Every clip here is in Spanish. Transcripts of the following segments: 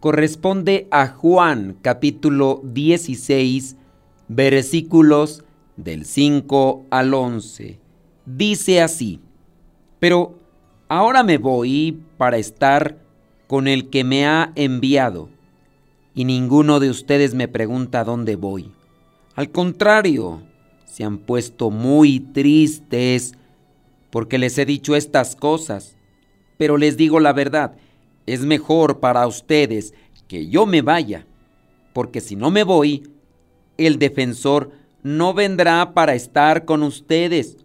corresponde a Juan capítulo 16 versículos del 5 al 11. Dice así, pero ahora me voy para estar con el que me ha enviado, y ninguno de ustedes me pregunta dónde voy. Al contrario, se han puesto muy tristes porque les he dicho estas cosas, pero les digo la verdad, es mejor para ustedes que yo me vaya, porque si no me voy, el defensor no vendrá para estar con ustedes.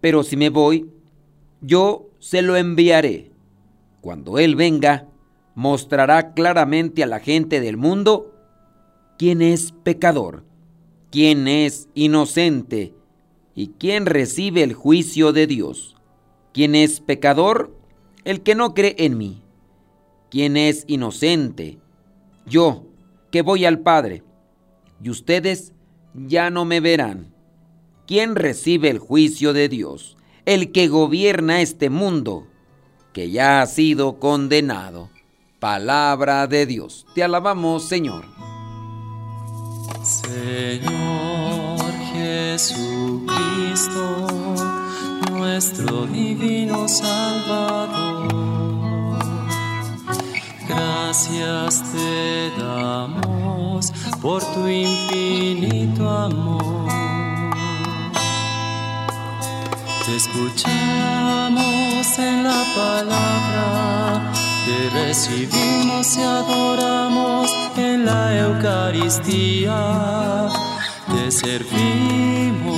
Pero si me voy, yo se lo enviaré. Cuando Él venga, mostrará claramente a la gente del mundo quién es pecador, quién es inocente y quién recibe el juicio de Dios. ¿Quién es pecador? El que no cree en mí quién es inocente. Yo, que voy al Padre, y ustedes ya no me verán. ¿Quién recibe el juicio de Dios? El que gobierna este mundo, que ya ha sido condenado. Palabra de Dios. Te alabamos, Señor. Señor Jesucristo, nuestro divino Salvador Gracias te damos por tu infinito amor. Te escuchamos en la palabra, te recibimos y adoramos en la Eucaristía, te servimos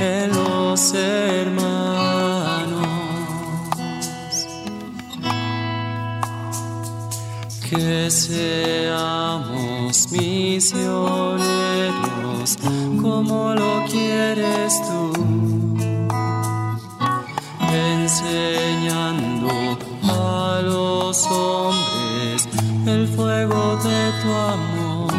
en los hermanos. Que seamos misioneros como lo quieres tú, enseñando a los hombres el fuego de tu amor.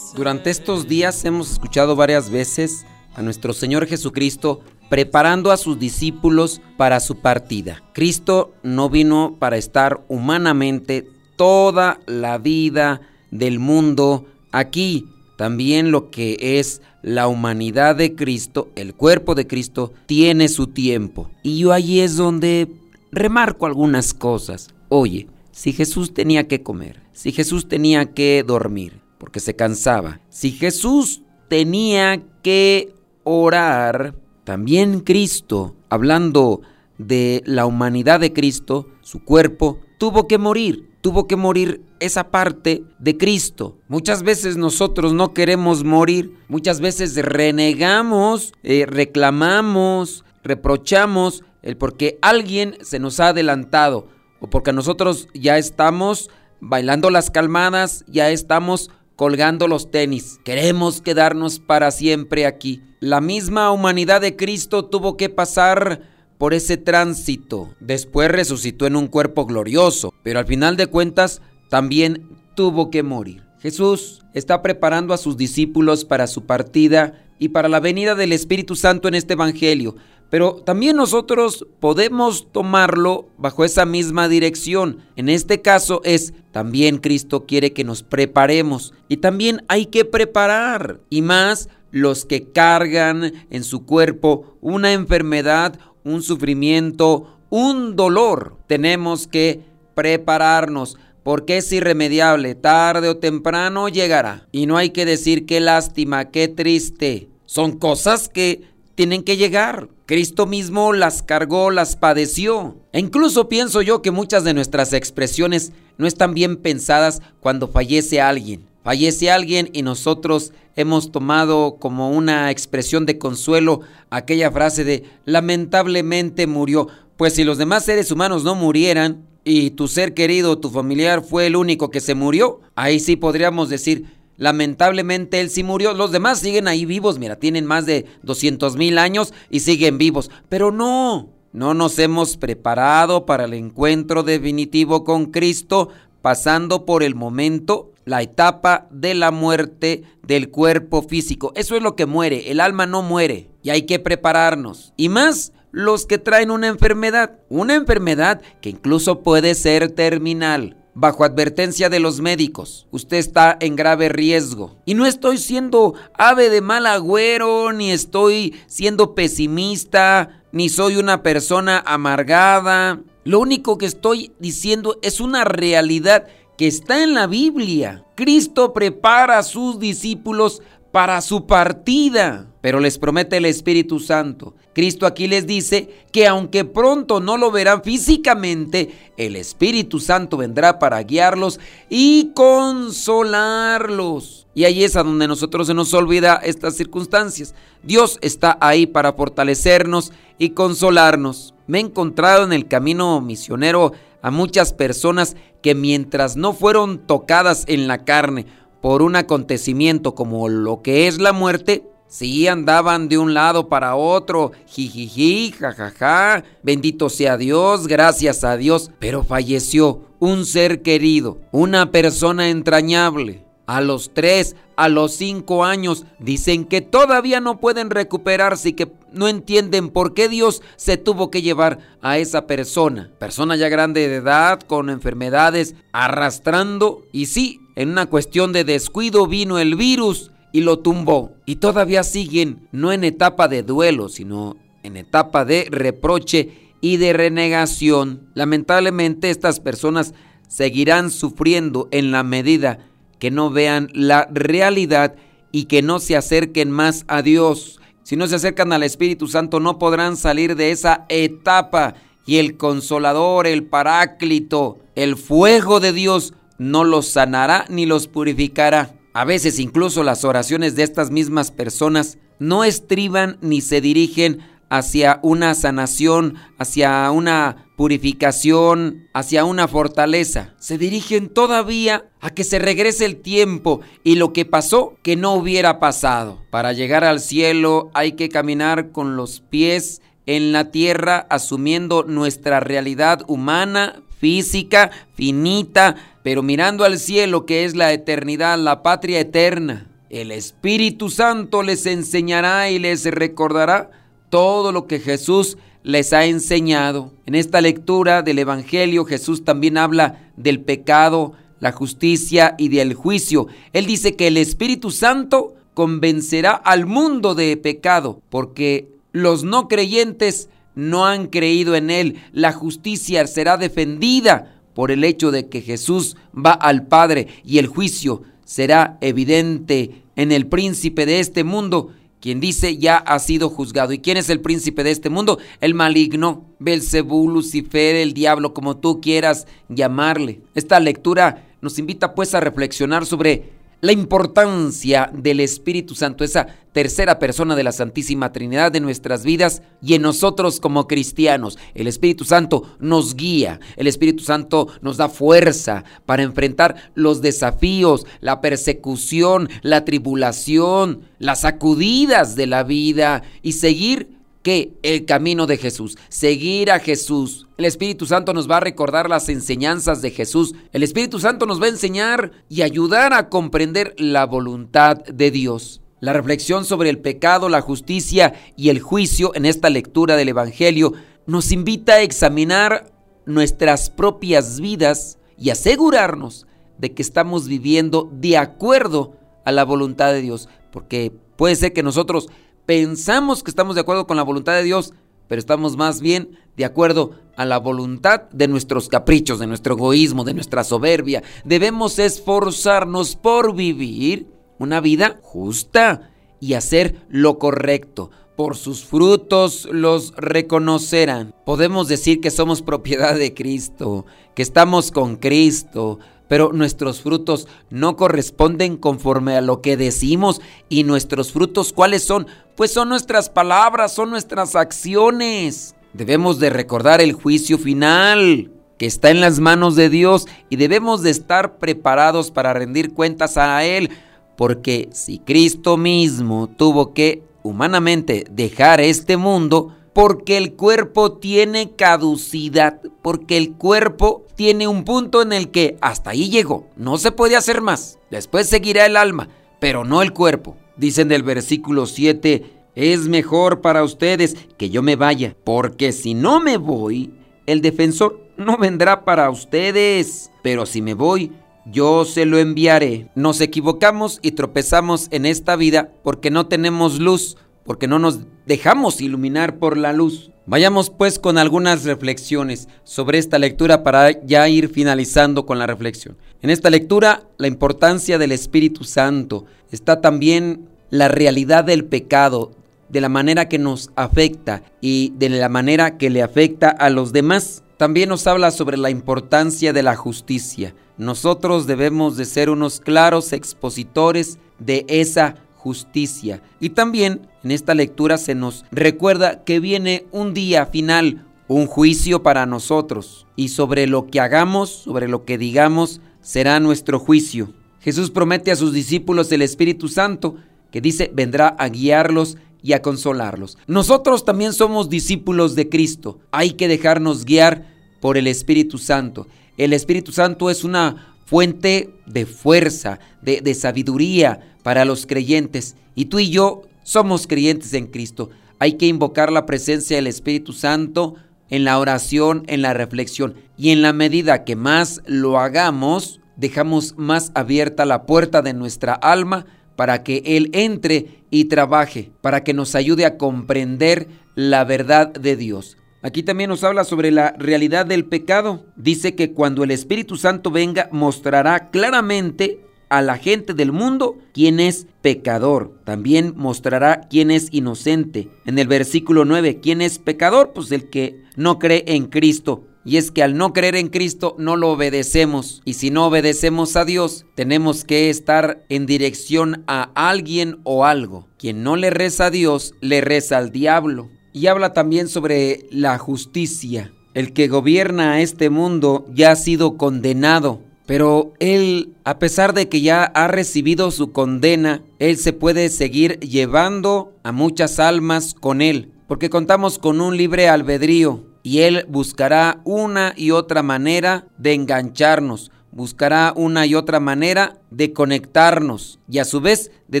Durante estos días hemos escuchado varias veces a nuestro Señor Jesucristo preparando a sus discípulos para su partida. Cristo no vino para estar humanamente toda la vida del mundo aquí. También lo que es la humanidad de Cristo, el cuerpo de Cristo, tiene su tiempo. Y yo ahí es donde remarco algunas cosas. Oye, si Jesús tenía que comer, si Jesús tenía que dormir, porque se cansaba, si Jesús tenía que orar, también Cristo, hablando de la humanidad de Cristo, su cuerpo, tuvo que morir, tuvo que morir esa parte de Cristo. Muchas veces nosotros no queremos morir, muchas veces renegamos, eh, reclamamos, reprochamos el porque alguien se nos ha adelantado o porque nosotros ya estamos bailando las calmadas, ya estamos colgando los tenis. Queremos quedarnos para siempre aquí. La misma humanidad de Cristo tuvo que pasar por ese tránsito. Después resucitó en un cuerpo glorioso, pero al final de cuentas también tuvo que morir. Jesús está preparando a sus discípulos para su partida y para la venida del Espíritu Santo en este Evangelio. Pero también nosotros podemos tomarlo bajo esa misma dirección. En este caso es, también Cristo quiere que nos preparemos. Y también hay que preparar. Y más los que cargan en su cuerpo una enfermedad, un sufrimiento, un dolor. Tenemos que prepararnos porque es irremediable, tarde o temprano llegará. Y no hay que decir qué lástima, qué triste. Son cosas que tienen que llegar. Cristo mismo las cargó, las padeció. E incluso pienso yo que muchas de nuestras expresiones no están bien pensadas cuando fallece alguien. Fallece alguien y nosotros hemos tomado como una expresión de consuelo aquella frase de lamentablemente murió. Pues si los demás seres humanos no murieran, y tu ser querido, tu familiar fue el único que se murió, ahí sí podríamos decir, lamentablemente él sí murió, los demás siguen ahí vivos, mira, tienen más de 200 mil años y siguen vivos, pero no, no nos hemos preparado para el encuentro definitivo con Cristo, pasando por el momento, la etapa de la muerte del cuerpo físico. Eso es lo que muere, el alma no muere y hay que prepararnos. Y más los que traen una enfermedad, una enfermedad que incluso puede ser terminal. Bajo advertencia de los médicos, usted está en grave riesgo. Y no estoy siendo ave de mal agüero, ni estoy siendo pesimista, ni soy una persona amargada. Lo único que estoy diciendo es una realidad que está en la Biblia. Cristo prepara a sus discípulos para su partida, pero les promete el Espíritu Santo. Cristo aquí les dice que aunque pronto no lo verán físicamente, el Espíritu Santo vendrá para guiarlos y consolarlos. Y ahí es a donde nosotros se nos olvida estas circunstancias. Dios está ahí para fortalecernos y consolarnos. Me he encontrado en el camino misionero a muchas personas que mientras no fueron tocadas en la carne por un acontecimiento como lo que es la muerte, sí andaban de un lado para otro, jijiji, jajaja, bendito sea Dios, gracias a Dios, pero falleció un ser querido, una persona entrañable. A los tres, a los cinco años, dicen que todavía no pueden recuperarse y que no entienden por qué Dios se tuvo que llevar a esa persona. Persona ya grande de edad, con enfermedades, arrastrando. Y sí, en una cuestión de descuido vino el virus y lo tumbó. Y todavía siguen, no en etapa de duelo, sino en etapa de reproche y de renegación. Lamentablemente estas personas seguirán sufriendo en la medida que no vean la realidad y que no se acerquen más a Dios. Si no se acercan al Espíritu Santo no podrán salir de esa etapa y el consolador, el paráclito, el fuego de Dios no los sanará ni los purificará. A veces incluso las oraciones de estas mismas personas no estriban ni se dirigen hacia una sanación, hacia una purificación, hacia una fortaleza. Se dirigen todavía a que se regrese el tiempo y lo que pasó que no hubiera pasado. Para llegar al cielo hay que caminar con los pies en la tierra asumiendo nuestra realidad humana, física, finita, pero mirando al cielo que es la eternidad, la patria eterna. El Espíritu Santo les enseñará y les recordará todo lo que Jesús les ha enseñado. En esta lectura del Evangelio Jesús también habla del pecado, la justicia y del juicio. Él dice que el Espíritu Santo convencerá al mundo de pecado, porque los no creyentes no han creído en Él. La justicia será defendida por el hecho de que Jesús va al Padre y el juicio será evidente en el príncipe de este mundo quien dice ya ha sido juzgado. ¿Y quién es el príncipe de este mundo? El maligno, Belcebú, Lucifer, el diablo, como tú quieras llamarle. Esta lectura nos invita pues a reflexionar sobre la importancia del Espíritu Santo, esa tercera persona de la Santísima Trinidad de nuestras vidas y en nosotros como cristianos. El Espíritu Santo nos guía, el Espíritu Santo nos da fuerza para enfrentar los desafíos, la persecución, la tribulación, las sacudidas de la vida y seguir que el camino de Jesús, seguir a Jesús. El Espíritu Santo nos va a recordar las enseñanzas de Jesús. El Espíritu Santo nos va a enseñar y ayudar a comprender la voluntad de Dios. La reflexión sobre el pecado, la justicia y el juicio en esta lectura del Evangelio nos invita a examinar nuestras propias vidas y asegurarnos de que estamos viviendo de acuerdo a la voluntad de Dios. Porque puede ser que nosotros pensamos que estamos de acuerdo con la voluntad de Dios, pero estamos más bien de acuerdo a la voluntad de nuestros caprichos, de nuestro egoísmo, de nuestra soberbia. Debemos esforzarnos por vivir una vida justa y hacer lo correcto. Por sus frutos los reconocerán. Podemos decir que somos propiedad de Cristo, que estamos con Cristo, pero nuestros frutos no corresponden conforme a lo que decimos. ¿Y nuestros frutos cuáles son? Pues son nuestras palabras, son nuestras acciones. Debemos de recordar el juicio final. que está en las manos de Dios y debemos de estar preparados para rendir cuentas a Él, porque si Cristo mismo tuvo que humanamente dejar este mundo, porque el cuerpo tiene caducidad, porque el cuerpo tiene un punto en el que hasta ahí llegó, no se puede hacer más, después seguirá el alma, pero no el cuerpo. Dicen del versículo 7, es mejor para ustedes que yo me vaya, porque si no me voy, el defensor no vendrá para ustedes, pero si me voy, yo se lo enviaré. Nos equivocamos y tropezamos en esta vida porque no tenemos luz, porque no nos dejamos iluminar por la luz. Vayamos pues con algunas reflexiones sobre esta lectura para ya ir finalizando con la reflexión. En esta lectura, la importancia del Espíritu Santo. Está también la realidad del pecado, de la manera que nos afecta y de la manera que le afecta a los demás. También nos habla sobre la importancia de la justicia. Nosotros debemos de ser unos claros expositores de esa justicia. Y también en esta lectura se nos recuerda que viene un día final, un juicio para nosotros. Y sobre lo que hagamos, sobre lo que digamos, será nuestro juicio. Jesús promete a sus discípulos el Espíritu Santo, que dice vendrá a guiarlos y a consolarlos. Nosotros también somos discípulos de Cristo. Hay que dejarnos guiar por el Espíritu Santo. El Espíritu Santo es una fuente de fuerza, de, de sabiduría para los creyentes. Y tú y yo somos creyentes en Cristo. Hay que invocar la presencia del Espíritu Santo en la oración, en la reflexión. Y en la medida que más lo hagamos, dejamos más abierta la puerta de nuestra alma para que Él entre y trabaje, para que nos ayude a comprender la verdad de Dios. Aquí también nos habla sobre la realidad del pecado. Dice que cuando el Espíritu Santo venga mostrará claramente a la gente del mundo quién es pecador. También mostrará quién es inocente. En el versículo 9, ¿quién es pecador? Pues el que no cree en Cristo. Y es que al no creer en Cristo no lo obedecemos. Y si no obedecemos a Dios, tenemos que estar en dirección a alguien o algo. Quien no le reza a Dios, le reza al diablo. Y habla también sobre la justicia. El que gobierna este mundo ya ha sido condenado. Pero él, a pesar de que ya ha recibido su condena, él se puede seguir llevando a muchas almas con él. Porque contamos con un libre albedrío y Él buscará una y otra manera de engancharnos, buscará una y otra manera de conectarnos y a su vez de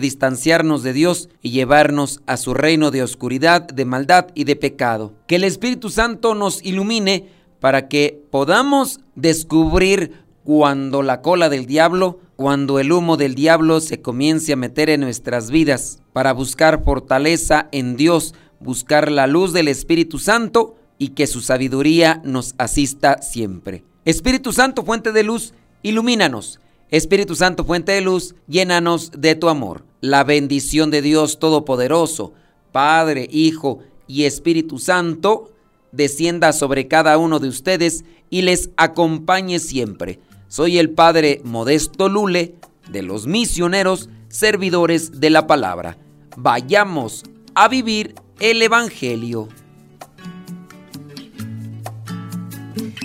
distanciarnos de Dios y llevarnos a su reino de oscuridad, de maldad y de pecado. Que el Espíritu Santo nos ilumine para que podamos descubrir cuando la cola del diablo, cuando el humo del diablo se comience a meter en nuestras vidas, para buscar fortaleza en Dios, buscar la luz del Espíritu Santo y que su sabiduría nos asista siempre. Espíritu Santo, fuente de luz, ilumínanos. Espíritu Santo, fuente de luz, llénanos de tu amor. La bendición de Dios Todopoderoso, Padre, Hijo y Espíritu Santo, descienda sobre cada uno de ustedes y les acompañe siempre. Soy el Padre Modesto Lule de los misioneros servidores de la palabra. Vayamos a vivir el Evangelio.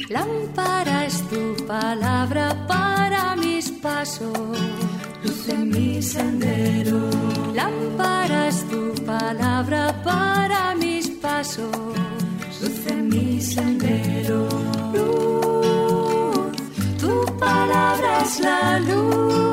Lámpara es tu palabra para mis pasos, luz en mi sendero. Lámpara es tu palabra para mis pasos, luz en mi sendero. Luz, tu palabra es la luz